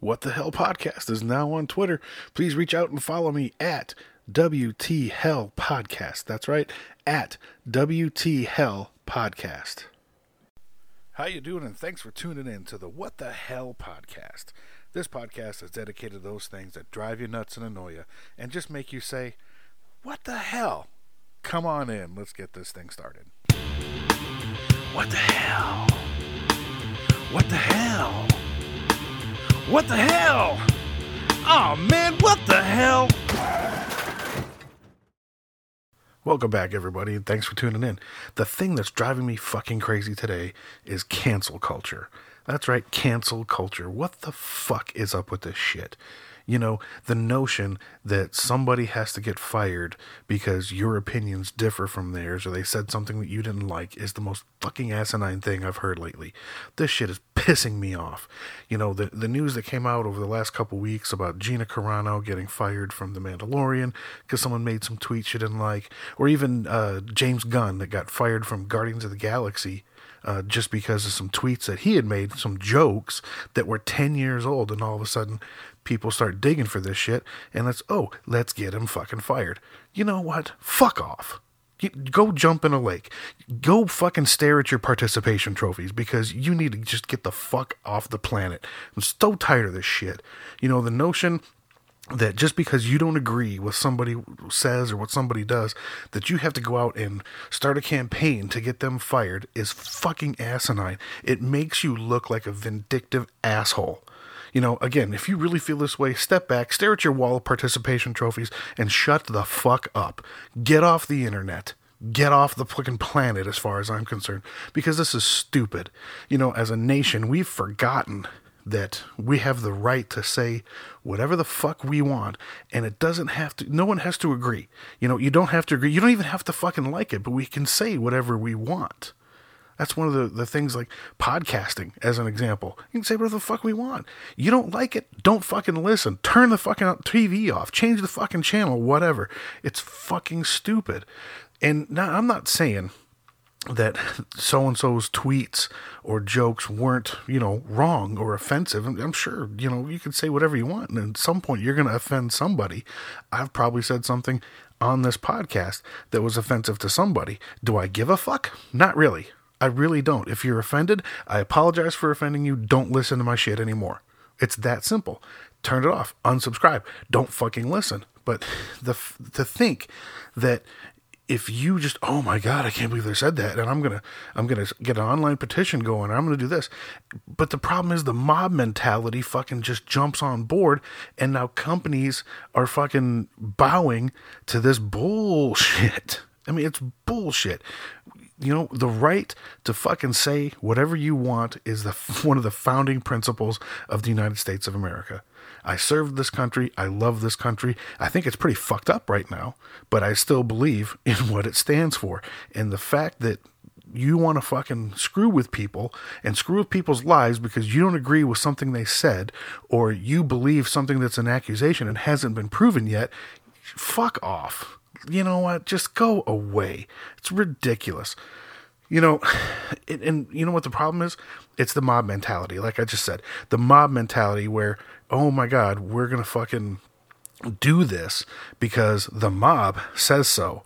What the Hell Podcast is now on Twitter. Please reach out and follow me at WT Hell Podcast. That's right, at WT Hell Podcast. How you doing? And thanks for tuning in to the What the Hell Podcast. This podcast is dedicated to those things that drive you nuts and annoy you, and just make you say, "What the hell?" Come on in. Let's get this thing started. What the hell? What the hell? What the hell? Oh man, what the hell? Welcome back, everybody, and thanks for tuning in. The thing that's driving me fucking crazy today is cancel culture. That's right, cancel culture. What the fuck is up with this shit? You know, the notion that somebody has to get fired because your opinions differ from theirs or they said something that you didn't like is the most fucking asinine thing I've heard lately. This shit is pissing me off. You know, the the news that came out over the last couple weeks about Gina Carano getting fired from The Mandalorian because someone made some tweets she didn't like, or even uh, James Gunn that got fired from Guardians of the Galaxy uh, just because of some tweets that he had made, some jokes that were 10 years old, and all of a sudden people start digging for this shit, and let's, oh, let's get him fucking fired. You know what? Fuck off. Go jump in a lake. Go fucking stare at your participation trophies because you need to just get the fuck off the planet. I'm so tired of this shit. You know, the notion that just because you don't agree with somebody says or what somebody does, that you have to go out and start a campaign to get them fired is fucking asinine. It makes you look like a vindictive asshole. You know, again, if you really feel this way, step back, stare at your wall of participation trophies, and shut the fuck up. Get off the internet. Get off the fucking planet, as far as I'm concerned, because this is stupid. You know, as a nation, we've forgotten that we have the right to say whatever the fuck we want and it doesn't have to no one has to agree. You know you don't have to agree. You don't even have to fucking like it but we can say whatever we want. That's one of the, the things like podcasting as an example. You can say whatever the fuck we want. You don't like it? Don't fucking listen. Turn the fucking tv off. Change the fucking channel. Whatever. It's fucking stupid. And now i'm not saying that so and so's tweets or jokes weren't, you know, wrong or offensive. I'm sure, you know, you can say whatever you want, and at some point you're going to offend somebody. I've probably said something on this podcast that was offensive to somebody. Do I give a fuck? Not really. I really don't. If you're offended, I apologize for offending you. Don't listen to my shit anymore. It's that simple. Turn it off. Unsubscribe. Don't fucking listen. But the to think that if you just oh my god i can't believe they said that and i'm gonna i'm gonna get an online petition going i'm gonna do this. But the problem is the mob mentality fucking just jumps on board and now companies are fucking bowing to this bullshit. I mean it's bullshit. You know the right to fucking say whatever you want is the one of the founding principles of the united states of america I served this country. I love this country. I think it's pretty fucked up right now, but I still believe in what it stands for. And the fact that you want to fucking screw with people and screw with people's lives because you don't agree with something they said or you believe something that's an accusation and hasn't been proven yet, fuck off. You know what? Just go away. It's ridiculous. You know, and, and you know what the problem is? It's the mob mentality. Like I just said, the mob mentality where oh my God, we're going to fucking do this because the mob says so,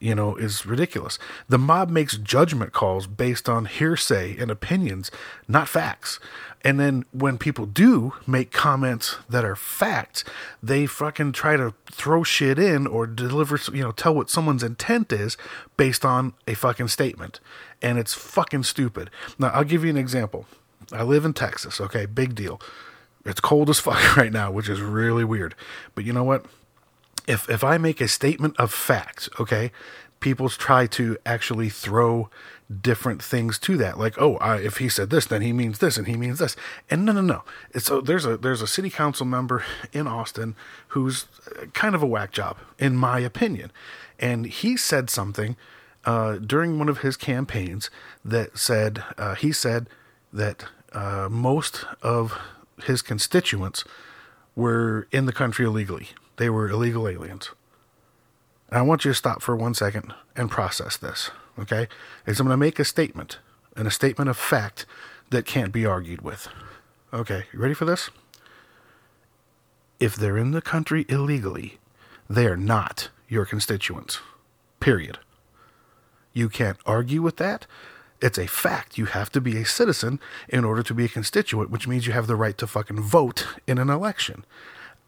you know, is ridiculous. The mob makes judgment calls based on hearsay and opinions, not facts. And then when people do make comments that are facts, they fucking try to throw shit in or deliver, you know, tell what someone's intent is based on a fucking statement. And it's fucking stupid. Now, I'll give you an example. I live in Texas, okay? Big deal. It's cold as fuck right now, which is really weird. But you know what? If if I make a statement of fact, okay, people try to actually throw different things to that. Like, oh, if he said this, then he means this, and he means this. And no, no, no. It's so there's a there's a city council member in Austin who's kind of a whack job, in my opinion, and he said something uh, during one of his campaigns that said uh, he said that uh, most of his constituents were in the country illegally. They were illegal aliens. And I want you to stop for one second and process this, okay? Is I'm going to make a statement, and a statement of fact that can't be argued with. Okay, you ready for this? if they're in the country illegally, they are not your constituents. Period. You can't argue with that. It's a fact. You have to be a citizen in order to be a constituent, which means you have the right to fucking vote in an election.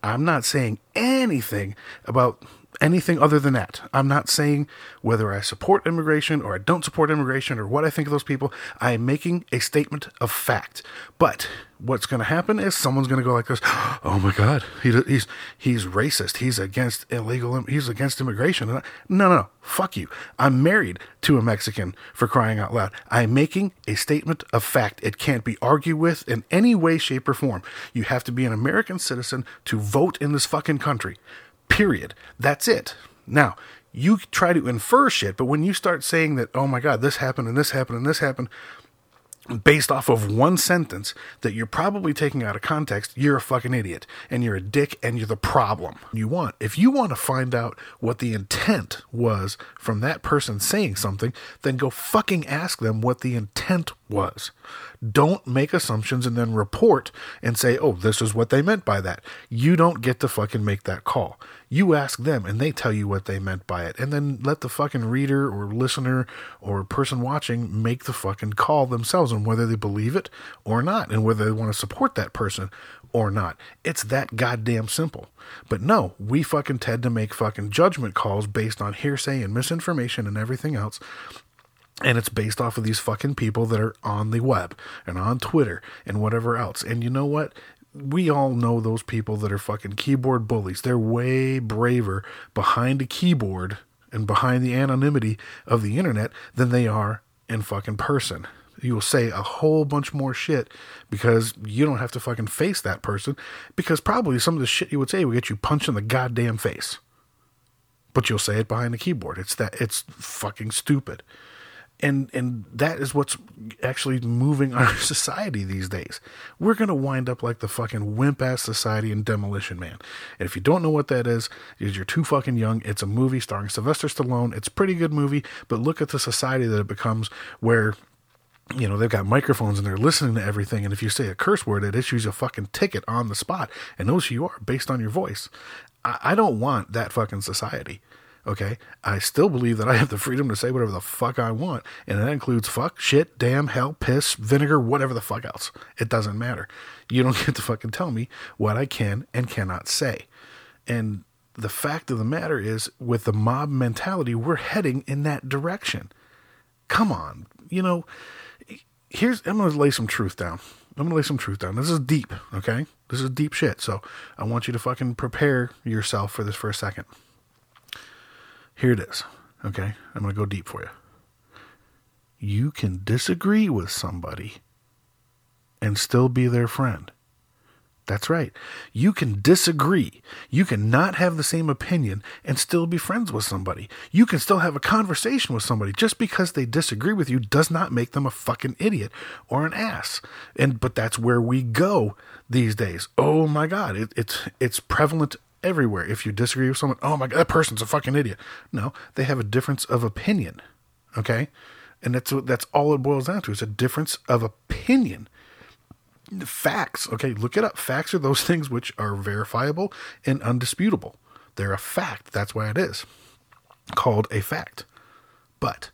I'm not saying anything about anything other than that. I'm not saying whether I support immigration or I don't support immigration or what I think of those people. I am making a statement of fact. But what's going to happen is someone's going to go like this oh my god he, he's he's racist. He's against illegal he's against immigration. No no no fuck you. I'm married to a mexican for crying out loud. I'm making a statement of fact. It can't be argued with in any way shape or form. You have to be an american citizen to vote in this fucking country period that's it now you try to infer shit, but when you start saying that, oh my God, this happened and this happened and this happened, based off of one sentence that you're probably taking out of context, you're a fucking idiot and you're a dick and you're the problem. You want, if you want to find out what the intent was from that person saying something, then go fucking ask them what the intent was. Don't make assumptions and then report and say, oh, this is what they meant by that. You don't get to fucking make that call. You ask them and they tell you what they meant by it. And then let the fucking reader or listener or person watching make the fucking call themselves on whether they believe it or not and whether they want to support that person or not. It's that goddamn simple. But no, we fucking tend to make fucking judgment calls based on hearsay and misinformation and everything else. And it's based off of these fucking people that are on the web and on Twitter and whatever else. And you know what? We all know those people that are fucking keyboard bullies. They're way braver behind a keyboard and behind the anonymity of the internet than they are in fucking person. You will say a whole bunch more shit because you don't have to fucking face that person because probably some of the shit you would say will get you punched in the goddamn face. But you'll say it behind the keyboard. It's that it's fucking stupid and and that is what's actually moving our society these days. We're gonna wind up like the fucking wimp ass society in Demolition Man. And if you don't know what that is, is you're too fucking young. It's a movie starring Sylvester Stallone. It's a pretty good movie, but look at the society that it becomes where you know, they've got microphones and they're listening to everything. And if you say a curse word, it issues a fucking ticket on the spot and knows who you are based on your voice. I, I don't want that fucking society. Okay. I still believe that I have the freedom to say whatever the fuck I want. And that includes fuck, shit, damn, hell, piss, vinegar, whatever the fuck else. It doesn't matter. You don't get to fucking tell me what I can and cannot say. And the fact of the matter is, with the mob mentality, we're heading in that direction. Come on. You know, here's, I'm going to lay some truth down. I'm to lay some truth down. This is deep, okay? This is deep shit. So I want you to fucking prepare yourself for this for a second. Here it is. Okay? I'm going to go deep for you. You can disagree with somebody and still be their friend. That's right. You can disagree. You can not have the same opinion and still be friends with somebody. You can still have a conversation with somebody. Just because they disagree with you does not make them a fucking idiot or an ass. And but that's where we go these days. Oh my god, it, it's it's prevalent everywhere. If you disagree with someone, oh my god, that person's a fucking idiot. No, they have a difference of opinion. Okay, and that's that's all it boils down to. It's a difference of opinion. Facts. Okay, look it up. Facts are those things which are verifiable and undisputable. They're a fact. That's why it is called a fact. But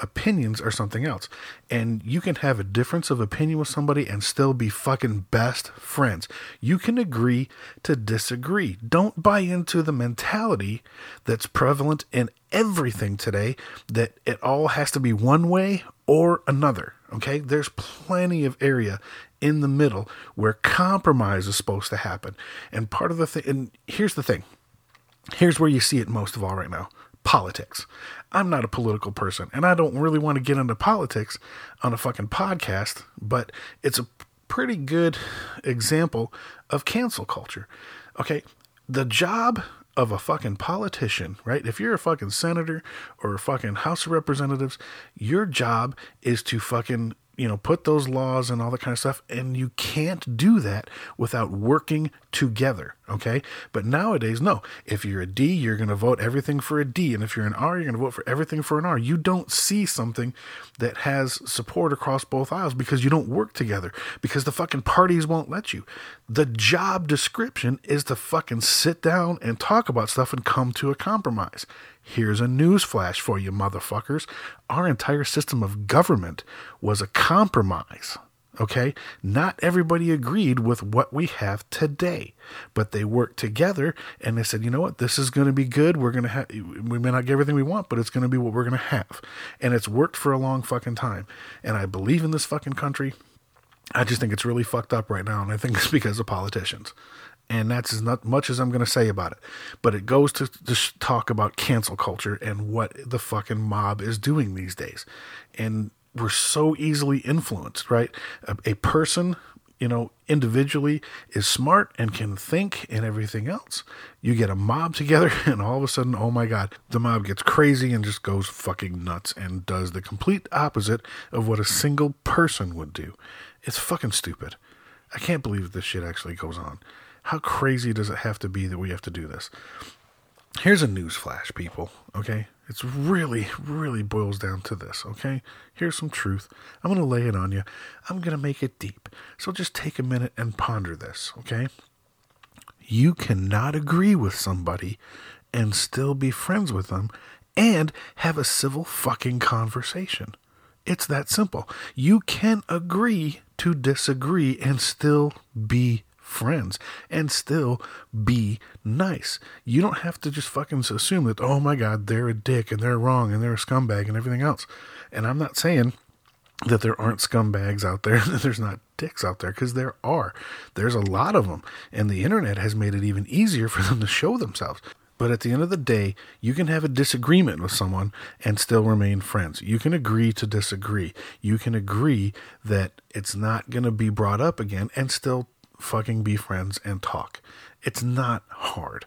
opinions are something else. And you can have a difference of opinion with somebody and still be fucking best friends. You can agree to disagree. Don't buy into the mentality that's prevalent in everything today that it all has to be one way or another. Okay? There's plenty of area in the middle where compromise is supposed to happen. And part of the thing, and here's the thing here's where you see it most of all right now politics. I'm not a political person and I don't really want to get into politics on a fucking podcast, but it's a pretty good example of cancel culture. Okay, the job of a fucking politician, right? If you're a fucking senator or a fucking House of Representatives, your job is to fucking you know, put those laws and all that kind of stuff. And you can't do that without working together. Okay. But nowadays, no. If you're a D, you're going to vote everything for a D. And if you're an R, you're going to vote for everything for an R. You don't see something that has support across both aisles because you don't work together, because the fucking parties won't let you. The job description is to fucking sit down and talk about stuff and come to a compromise. Here's a news flash for you, motherfuckers. Our entire system of government was a compromise. Okay? Not everybody agreed with what we have today, but they worked together and they said, you know what? This is going to be good. We're going to have, we may not get everything we want, but it's going to be what we're going to have. And it's worked for a long fucking time. And I believe in this fucking country. I just think it's really fucked up right now. And I think it's because of politicians and that's as not much as I'm going to say about it. But it goes to, to talk about cancel culture and what the fucking mob is doing these days. And we're so easily influenced, right? A, a person, you know, individually is smart and can think and everything else. You get a mob together, and all of a sudden, oh my God, the mob gets crazy and just goes fucking nuts and does the complete opposite of what a single person would do. It's fucking stupid. I can't believe this shit actually goes on. How crazy does it have to be that we have to do this? Here's a news flash, people, okay? It's really, really boils down to this, okay? Here's some truth. I'm going to lay it on you. I'm going to make it deep. So just take a minute and ponder this, okay? You cannot agree with somebody and still be friends with them and have a civil fucking conversation. It's that simple. You can agree to disagree and still be friends and still be nice. You don't have to just fucking assume that, oh my God, they're a dick and they're wrong and they're a scumbag and everything else. And I'm not saying that there aren't scumbags out there, that there's not dicks out there, because there are. There's a lot of them. And the internet has made it even easier for them to show themselves. But at the end of the day, you can have a disagreement with someone and still remain friends. You can agree to disagree. You can agree that it's not going to be brought up again and still fucking be friends and talk. It's not hard.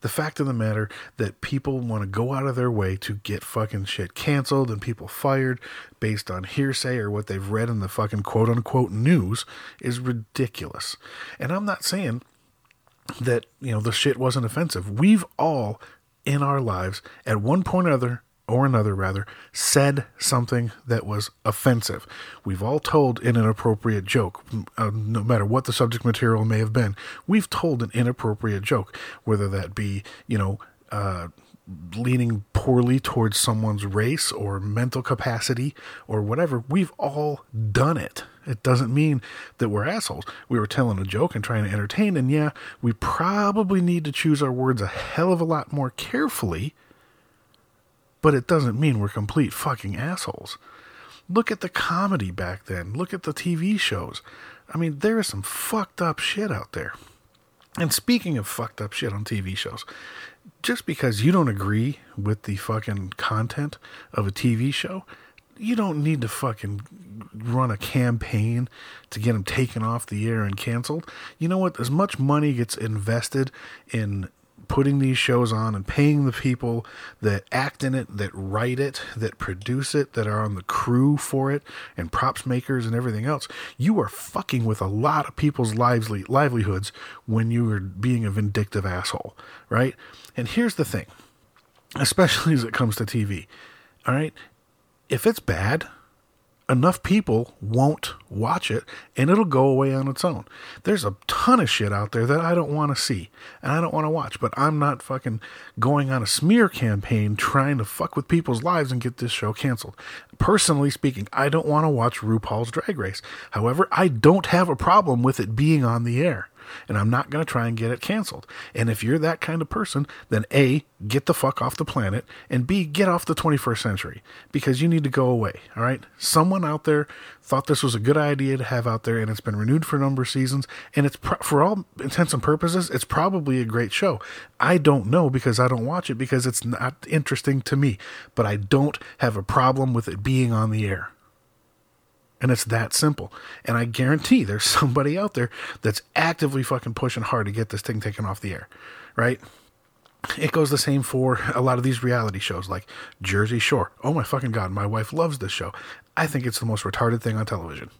The fact of the matter that people want to go out of their way to get fucking shit canceled and people fired based on hearsay or what they've read in the fucking quote unquote news is ridiculous. And I'm not saying that, you know, the shit wasn't offensive. We've all in our lives at one point or other or another rather, said something that was offensive. We've all told an inappropriate joke, uh, no matter what the subject material may have been. We've told an inappropriate joke, whether that be, you know, uh, leaning poorly towards someone's race or mental capacity or whatever. We've all done it. It doesn't mean that we're assholes. We were telling a joke and trying to entertain, and yeah, we probably need to choose our words a hell of a lot more carefully but it doesn't mean we're complete fucking assholes. Look at the comedy back then. Look at the TV shows. I mean, there is some fucked up shit out there. And speaking of fucked up shit on TV shows, just because you don't agree with the fucking content of a TV show, you don't need to fucking run a campaign to get them taken off the air and canceled. You know what? As much money gets invested in putting these shows on and paying the people that act in it, that write it, that produce it, that are on the crew for it, and props makers and everything else, you are fucking with a lot of people's lively, livelihoods when you are being a vindictive asshole, right? And here's the thing, especially as it comes to TV, all right? If it's bad, enough people won't watch it and it'll go away on its own. There's a ton of shit out there that I don't want to see and I don't want to watch, but I'm not fucking going on a smear campaign trying to fuck with people's lives and get this show canceled. Personally speaking, I don't want to watch RuPaul's Drag Race. However, I don't have a problem with it being on the air and I'm not going to try and get it canceled. And if you're that kind of person, then A, get the fuck off the planet, and B, get off the 21st century because you need to go away. All right. Someone out there thought this was a good idea to have out there, and it's been renewed for a number of seasons. And it's pro- for all intents and purposes, it's probably a great show. I don't know because I don't watch it because it's not interesting to me, but I don't have a problem with it being on the air. And it's that simple. And I guarantee there's somebody out there that's actively fucking pushing hard to get this thing taken off the air, right? it goes the same for a lot of these reality shows like Jersey Shore. Oh my fucking god, my wife loves this show. I think it's the most retarded thing on television.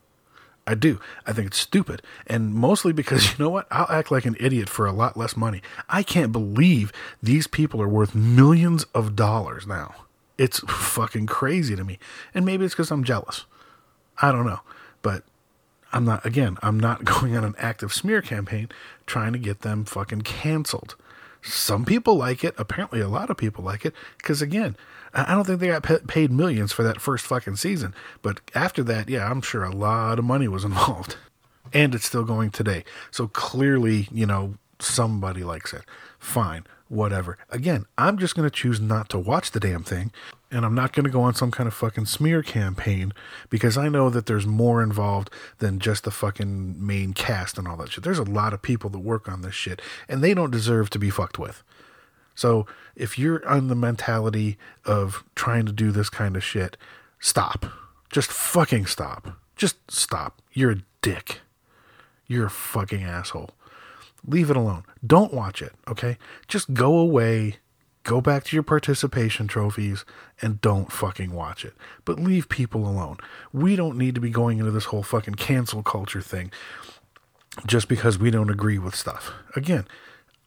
I do. I think it's stupid. And mostly because you know what? I'll act like an idiot for a lot less money. I can't believe these people are worth millions of dollars now. It's fucking crazy to me. And maybe it's because I'm jealous. I don't know. But I'm not, again, I'm not going on an active smear campaign trying to get them fucking canceled. Some people like it. Apparently, a lot of people like it. Because again, I don't think they got paid millions for that first fucking season. But after that, yeah, I'm sure a lot of money was involved. And it's still going today. So clearly, you know, somebody likes it. Fine, whatever. Again, I'm just going to choose not to watch the damn thing. And I'm not going to go on some kind of fucking smear campaign because I know that there's more involved than just the fucking main cast and all that shit. There's a lot of people that work on this shit and they don't deserve to be fucked with. So if you're on the mentality of trying to do this kind of shit, stop. Just fucking stop. Just stop. You're a dick. You're a fucking asshole. Leave it alone. Don't watch it, okay? Just go away, go back to your participation trophies, and don't fucking watch it. But leave people alone. We don't need to be going into this whole fucking cancel culture thing just because we don't agree with stuff. Again,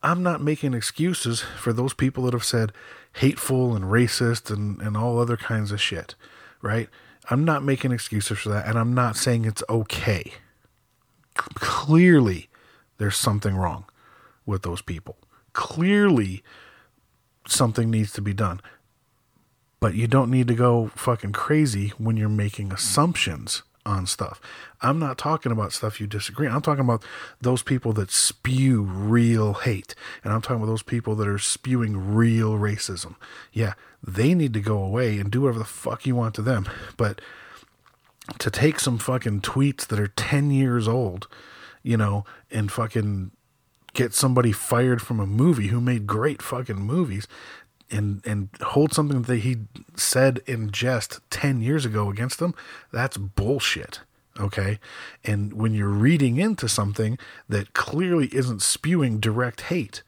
I'm not making excuses for those people that have said hateful and racist and, and all other kinds of shit, right? I'm not making excuses for that, and I'm not saying it's okay. Clearly, there's something wrong with those people. Clearly, something needs to be done. But you don't need to go fucking crazy when you're making assumptions on stuff. I'm not talking about stuff you disagree. I'm talking about those people that spew real hate. And I'm talking about those people that are spewing real racism. Yeah, they need to go away and do whatever the fuck you want to them. But to take some fucking tweets that are 10 years old you know, and fucking get somebody fired from a movie who made great fucking movies and and hold something that he said in jest 10 years ago against them that's bullshit okay? And when you're reading into something that clearly isn't spewing direct hate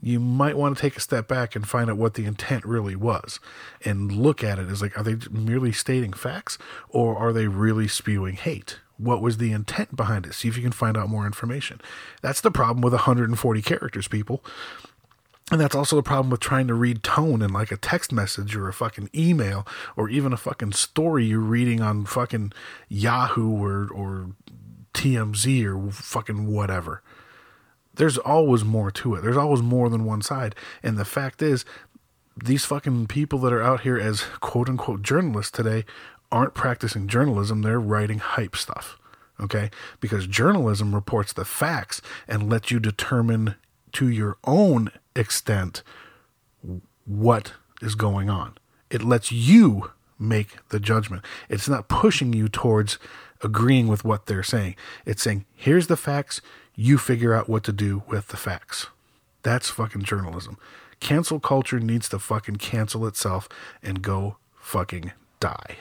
you might want to take a step back and find out what the intent really was and look at it as like are they merely stating facts or are they really spewing hate what was the intent behind it? See if you can find out more information. That's the problem with 140 characters, people. And that's also the problem with trying to read tone in like a text message or a fucking email or even a fucking story you're reading on fucking Yahoo or, or TMZ or fucking whatever. There's always more to it. There's always more than one side. And the fact is, these fucking people that are out here as quote unquote journalists today aren't practicing journalism, they're writing hype stuff. Okay? Because journalism reports the facts and lets you determine to your own extent what is going on. It lets you make the judgment. It's not pushing you towards agreeing with what they're saying. It's saying, here's the facts, you figure out what to do with the facts. That's fucking journalism. Cancel culture needs to fucking cancel itself and go fucking die.